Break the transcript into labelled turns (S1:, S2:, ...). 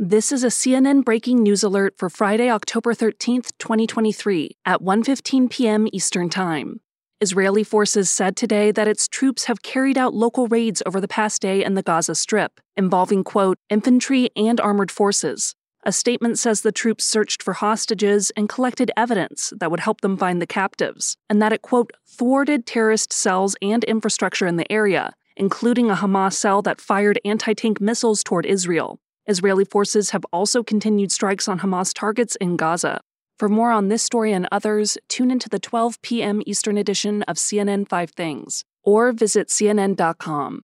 S1: This is a CNN breaking news alert for Friday, October 13th, 2023 at 1:15 p.m. Eastern Time. Israeli forces said today that its troops have carried out local raids over the past day in the Gaza Strip, involving quote infantry and armored forces. A statement says the troops searched for hostages and collected evidence that would help them find the captives, and that it quote thwarted terrorist cells and infrastructure in the area, including a Hamas cell that fired anti-tank missiles toward Israel. Israeli forces have also continued strikes on Hamas targets in Gaza. For more on this story and others, tune into the 12 p.m. Eastern edition of CNN 5 Things or visit CNN.com.